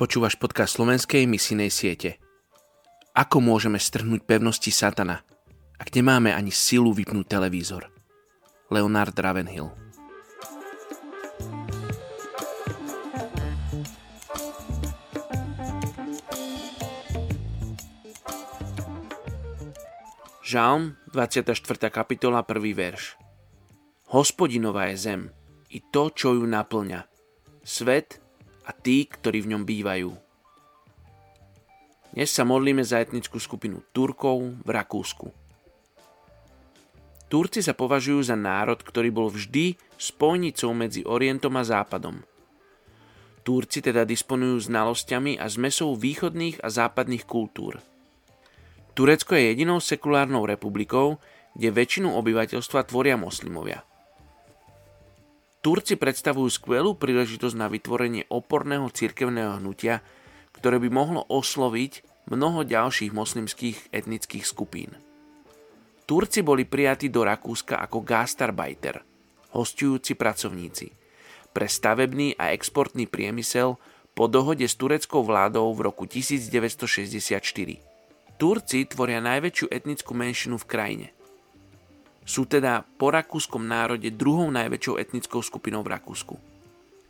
Počúvaš podcast slovenskej misijnej siete. Ako môžeme strhnúť pevnosti satana, ak nemáme ani silu vypnúť televízor? Leonard Ravenhill Žalm, 24. kapitola, 1. verš. Hospodinová je zem, i to, čo ju naplňa. Svet a tí, ktorí v ňom bývajú. Dnes sa modlíme za etnickú skupinu Turkov v Rakúsku. Turci sa považujú za národ, ktorý bol vždy spojnicou medzi Orientom a Západom. Turci teda disponujú znalosťami a zmesou východných a západných kultúr. Turecko je jedinou sekulárnou republikou, kde väčšinu obyvateľstva tvoria moslimovia – Turci predstavujú skvelú príležitosť na vytvorenie oporného cirkevného hnutia, ktoré by mohlo osloviť mnoho ďalších moslimských etnických skupín. Turci boli prijatí do Rakúska ako gastarbeiter, hostujúci pracovníci, pre stavebný a exportný priemysel po dohode s tureckou vládou v roku 1964. Turci tvoria najväčšiu etnickú menšinu v krajine – sú teda po rakúskom národe druhou najväčšou etnickou skupinou v Rakúsku.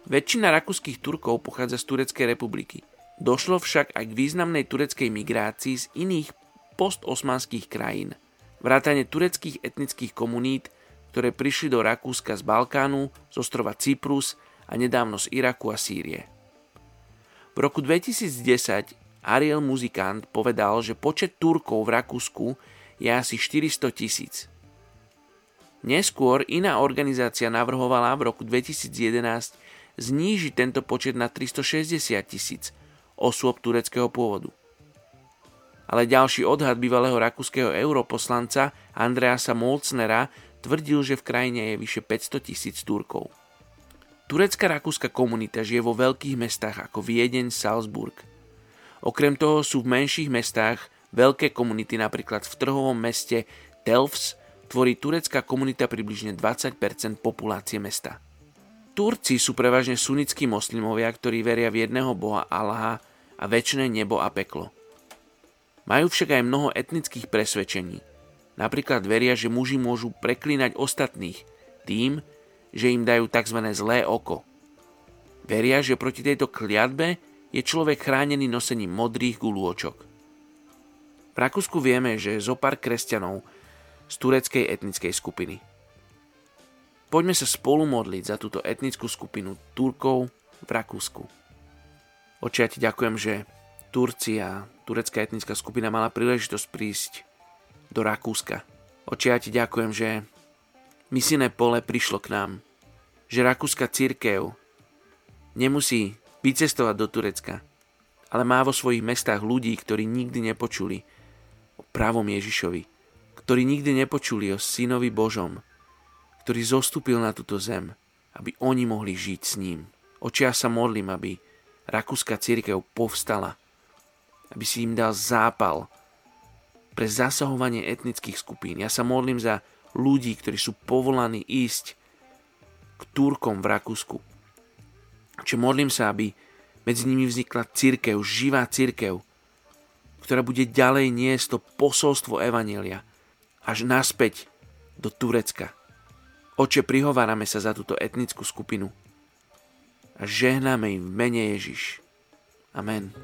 Väčšina rakúskych Turkov pochádza z Tureckej republiky. Došlo však aj k významnej tureckej migrácii z iných postosmanských krajín. Vrátane tureckých etnických komunít, ktoré prišli do Rakúska z Balkánu, z ostrova Cyprus a nedávno z Iraku a Sýrie. V roku 2010 Ariel Muzikant povedal, že počet Turkov v Rakúsku je asi 400 tisíc. Neskôr iná organizácia navrhovala v roku 2011 znížiť tento počet na 360 tisíc osôb tureckého pôvodu. Ale ďalší odhad bývalého rakúskeho europoslanca Andreasa Molcnera tvrdil, že v krajine je vyše 500 tisíc Turkov. Turecká rakúska komunita žije vo veľkých mestách ako Viedeň, Salzburg. Okrem toho sú v menších mestách veľké komunity napríklad v trhovom meste Telfs tvorí turecká komunita približne 20% populácie mesta. Turci sú prevažne sunnickí moslimovia, ktorí veria v jedného boha Allaha a väčšie nebo a peklo. Majú však aj mnoho etnických presvedčení. Napríklad veria, že muži môžu preklínať ostatných tým, že im dajú tzv. zlé oko. Veria, že proti tejto kliatbe je človek chránený nosením modrých gulôčok. V Rakúsku vieme, že zo pár kresťanov z tureckej etnickej skupiny. Poďme sa spolu modliť za túto etnickú skupinu Turkov v Rakúsku. Oči, ja ti ďakujem, že Turci a turecká etnická skupina mala príležitosť prísť do Rakúska. Oči, ja ti ďakujem, že misijné pole prišlo k nám. Že rakúska církev nemusí vycestovať do Turecka, ale má vo svojich mestách ľudí, ktorí nikdy nepočuli o pravom Ježišovi ktorí nikdy nepočuli o synovi Božom, ktorý zostúpil na túto zem, aby oni mohli žiť s ním. Očia sa modlím, aby rakúska církev povstala, aby si im dal zápal pre zasahovanie etnických skupín. Ja sa modlím za ľudí, ktorí sú povolaní ísť k Turkom v Rakúsku. Čiže modlím sa, aby medzi nimi vznikla církev, živá církev, ktorá bude ďalej niesť to posolstvo Evanielia, až naspäť do Turecka. Oče, prihovárame sa za túto etnickú skupinu a žehnáme im v mene Ježiš. Amen.